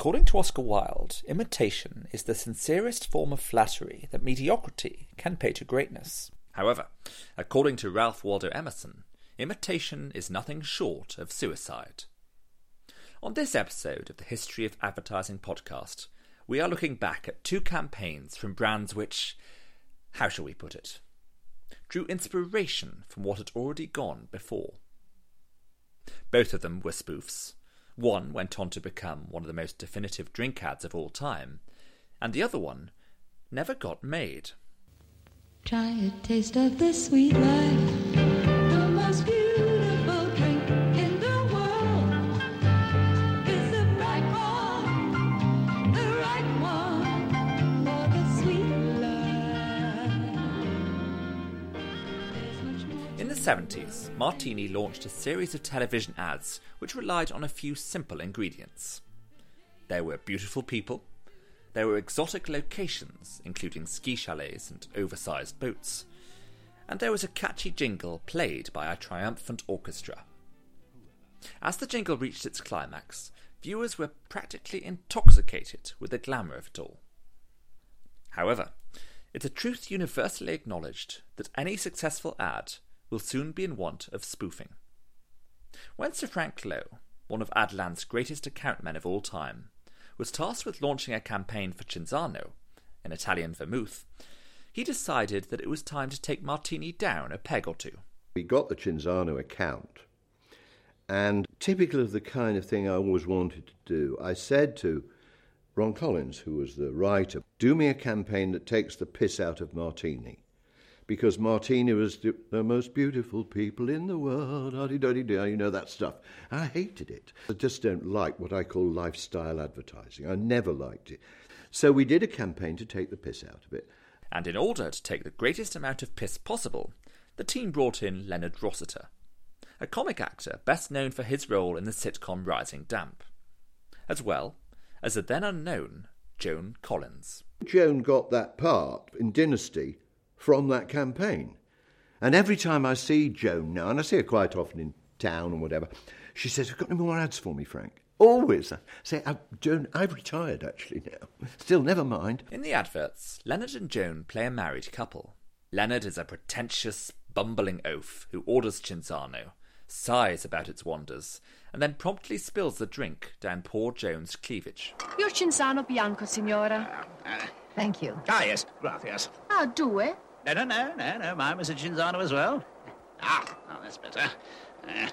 According to Oscar Wilde, imitation is the sincerest form of flattery that mediocrity can pay to greatness. However, according to Ralph Waldo Emerson, imitation is nothing short of suicide. On this episode of the History of Advertising podcast, we are looking back at two campaigns from brands which, how shall we put it, drew inspiration from what had already gone before. Both of them were spoofs, one went on to become one of the most definitive drink ads of all time, and the other one never got made. Try a taste of the sweet life, 1970s, Martini launched a series of television ads which relied on a few simple ingredients. There were beautiful people, there were exotic locations, including ski chalets and oversized boats, and there was a catchy jingle played by a triumphant orchestra. As the jingle reached its climax, viewers were practically intoxicated with the glamour of it all. However, it's a truth universally acknowledged that any successful ad will soon be in want of spoofing. When Sir Frank Lowe, one of Adland's greatest account men of all time, was tasked with launching a campaign for Cinzano, an Italian vermouth, he decided that it was time to take Martini down a peg or two. We got the Cinzano account, and typical of the kind of thing I always wanted to do, I said to Ron Collins, who was the writer, do me a campaign that takes the piss out of Martini. Because Martini was the, the most beautiful people in the world, you know that stuff. I hated it. I just don't like what I call lifestyle advertising. I never liked it. So we did a campaign to take the piss out of it. And in order to take the greatest amount of piss possible, the team brought in Leonard Rossiter, a comic actor best known for his role in the sitcom Rising Damp, as well as the then unknown Joan Collins. Joan got that part in Dynasty from that campaign. And every time I see Joan now, and I see her quite often in town and whatever, she says, Have you got any more ads for me, Frank? Always. I say, "Uh, Joan, I've retired actually now. Still, never mind. In the adverts, Leonard and Joan play a married couple. Leonard is a pretentious, bumbling oaf who orders Cinzano, sighs about its wonders, and then promptly spills the drink down poor Joan's cleavage. Your Cinzano Bianco, signora. Thank you. Ah, yes, gracias. Ah, due? No, no, no, no, no, mine was a Cinzano as well. Ah, now that's better. Uh,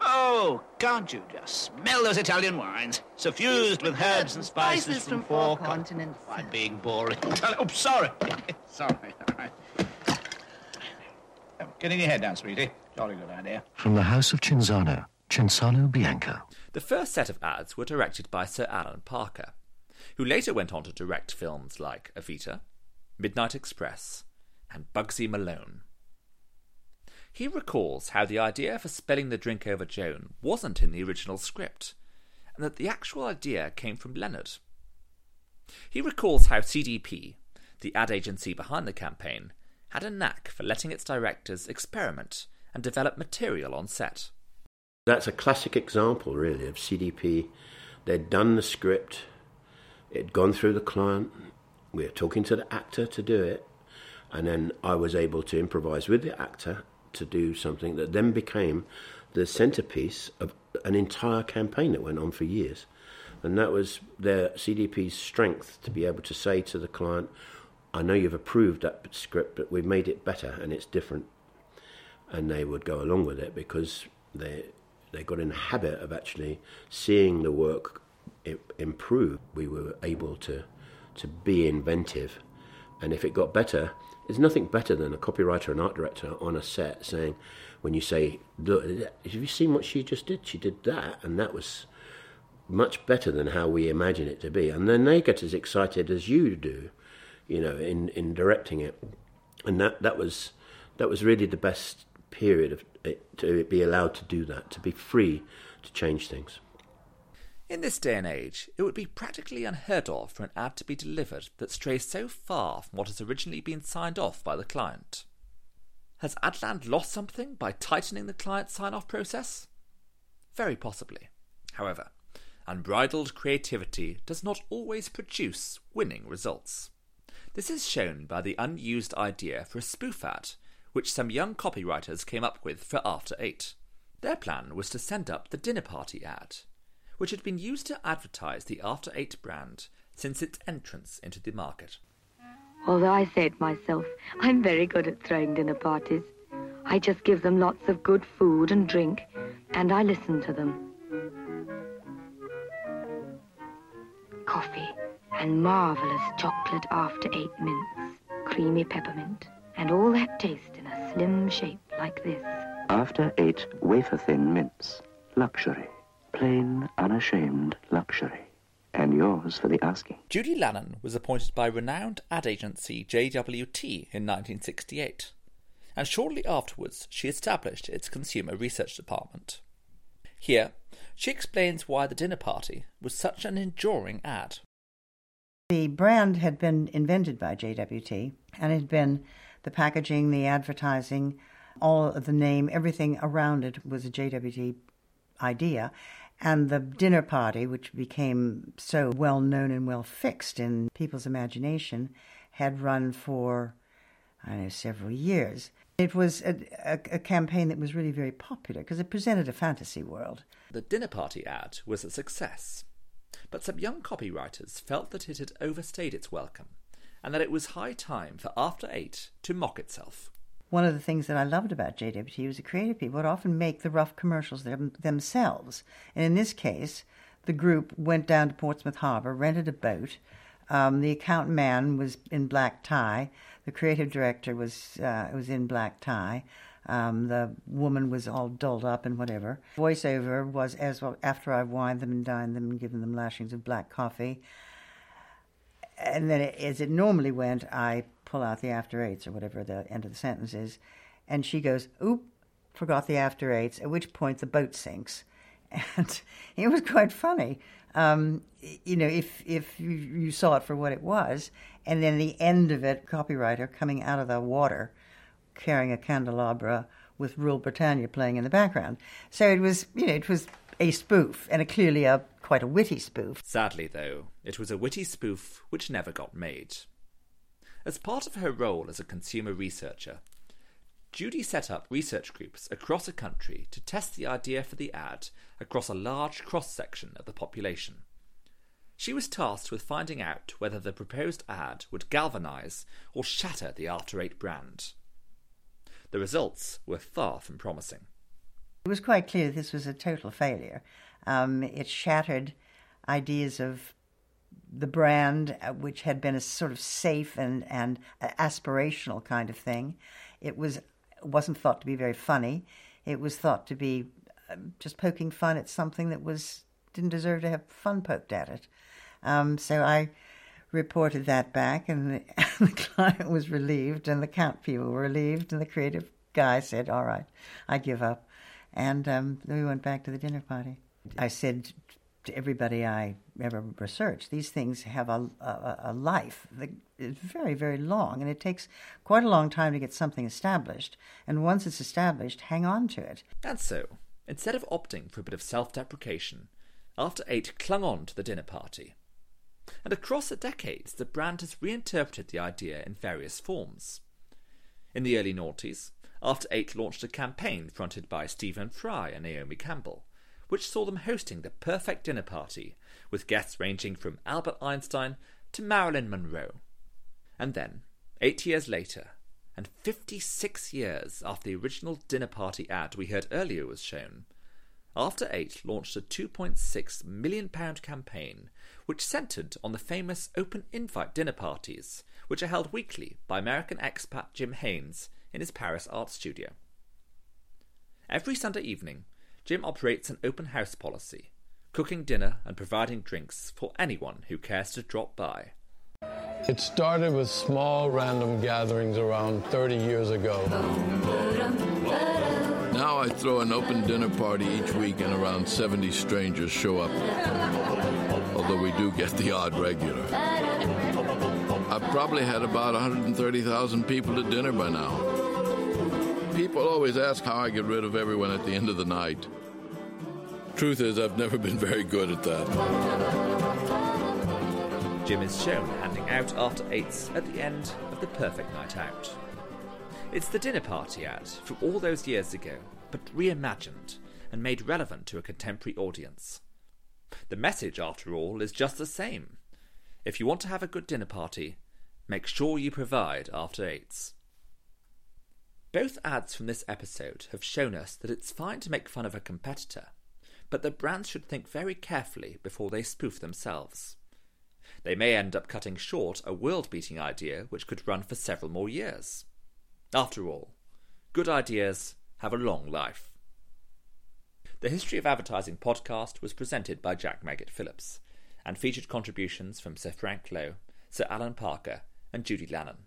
oh, can't you just smell those Italian wines? Suffused with herbs and spices from four continents. Why, being boring. Oh, sorry. sorry. All right. Oh, Getting your head down, sweetie. Jolly good idea. From the House of Cinzano, Cinzano Bianco. The first set of ads were directed by Sir Alan Parker, who later went on to direct films like Evita, Midnight Express, and Bugsy Malone. He recalls how the idea for spilling the drink over Joan wasn't in the original script, and that the actual idea came from Leonard. He recalls how CDP, the ad agency behind the campaign, had a knack for letting its directors experiment and develop material on set. That's a classic example, really, of CDP. They'd done the script, it'd gone through the client, we were talking to the actor to do it, and then I was able to improvise with the actor to do something that then became the centerpiece of an entire campaign that went on for years. And that was their CDP's strength to be able to say to the client, I know you've approved that script, but we've made it better and it's different. And they would go along with it because they they got in the habit of actually seeing the work improve. We were able to to be inventive, and if it got better, there's nothing better than a copywriter and art director on a set saying, when you say, "Look, have you seen what she just did? She did that, and that was." Much better than how we imagine it to be, and then they get as excited as you do, you know, in, in directing it, and that that was that was really the best period of it to be allowed to do that, to be free to change things. In this day and age, it would be practically unheard of for an ad to be delivered that strays so far from what has originally been signed off by the client. Has Adland lost something by tightening the client sign off process? Very possibly. However, unbridled creativity does not always produce winning results. This is shown by the unused idea for a spoof ad, which some young copywriters came up with for After Eight. Their plan was to send up the dinner party ad, which had been used to advertise the After Eight brand since its entrance into the market. Although I say it myself, I'm very good at throwing dinner parties. I just give them lots of good food and drink, and I listen to them. Coffee and marvelous chocolate after eight mints, creamy peppermint, and all that taste in a slim shape like this. After eight wafer thin mints. Luxury. Plain, unashamed luxury. And yours for the asking. Judy Lannon was appointed by renowned ad agency JWT in 1968, and shortly afterwards she established its consumer research department. Here, she explains why the dinner party was such an enduring ad. The brand had been invented by JWT and it had been the packaging, the advertising, all of the name, everything around it was a JWT idea. And the dinner party, which became so well known and well fixed in people's imagination, had run for, I know, several years. It was a, a, a campaign that was really very popular because it presented a fantasy world. The dinner party ad was a success, but some young copywriters felt that it had overstayed its welcome and that it was high time for After Eight to mock itself. One of the things that I loved about JWT was the creative people would often make the rough commercials them, themselves. And in this case, the group went down to Portsmouth Harbour, rented a boat. Um, the account man was in black tie. The creative director was uh, was in black tie. Um, the woman was all dolled up and whatever. Voiceover was as well after I've wined them and dined them and given them lashings of black coffee. And then, as it normally went, I pull out the after eights or whatever the end of the sentence is, and she goes, "Oop, forgot the after eights." At which point the boat sinks, and it was quite funny. Um, you know, if if you, you saw it for what it was, and then the end of it, copywriter coming out of the water, carrying a candelabra with Rule Britannia playing in the background. So it was, you know, it was a spoof and a clearly a quite a witty spoof. Sadly, though, it was a witty spoof which never got made. As part of her role as a consumer researcher, Judy set up research groups across a country to test the idea for the ad across a large cross section of the population. She was tasked with finding out whether the proposed ad would galvanise or shatter the After Eight brand. The results were far from promising. It was quite clear this was a total failure. Um, it shattered ideas of the brand, uh, which had been a sort of safe and, and aspirational kind of thing. It was wasn't thought to be very funny. It was thought to be uh, just poking fun at something that was didn't deserve to have fun poked at it. Um, so I reported that back, and the, and the client was relieved, and the count people were relieved, and the creative guy said, "All right, I give up," and um, we went back to the dinner party. I said to everybody I ever researched, these things have a, a, a life that is very, very long, and it takes quite a long time to get something established. And once it's established, hang on to it. And so, instead of opting for a bit of self deprecation, After Eight clung on to the dinner party. And across the decades, the brand has reinterpreted the idea in various forms. In the early noughties, After Eight launched a campaign fronted by Stephen Fry and Naomi Campbell which saw them hosting the perfect dinner party, with guests ranging from Albert Einstein to Marilyn Monroe. And then, eight years later, and 56 years after the original dinner party ad we heard earlier was shown, After Eight launched a £2.6 million campaign which centred on the famous open invite dinner parties, which are held weekly by American expat Jim Haynes in his Paris art studio. Every Sunday evening, Jim operates an open house policy, cooking dinner and providing drinks for anyone who cares to drop by. It started with small random gatherings around 30 years ago. Now I throw an open dinner party each week and around 70 strangers show up. Although we do get the odd regular. I've probably had about 130,000 people to dinner by now. People always ask how I get rid of everyone at the end of the night. Truth is, I've never been very good at that. Jim is shown handing out after eights at the end of The Perfect Night Out. It's the dinner party ad from all those years ago, but reimagined and made relevant to a contemporary audience. The message, after all, is just the same. If you want to have a good dinner party, make sure you provide after eights. Both ads from this episode have shown us that it's fine to make fun of a competitor, but that brands should think very carefully before they spoof themselves. They may end up cutting short a world beating idea which could run for several more years. After all, good ideas have a long life. The History of Advertising podcast was presented by Jack Maggot Phillips and featured contributions from Sir Frank Lowe, Sir Alan Parker, and Judy Lannon.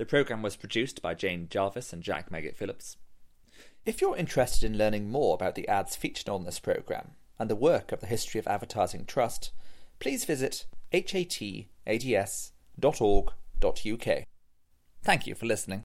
The programme was produced by Jane Jarvis and Jack Maggot Phillips. If you're interested in learning more about the ads featured on this programme and the work of the History of Advertising Trust, please visit hatads.org.uk. Thank you for listening.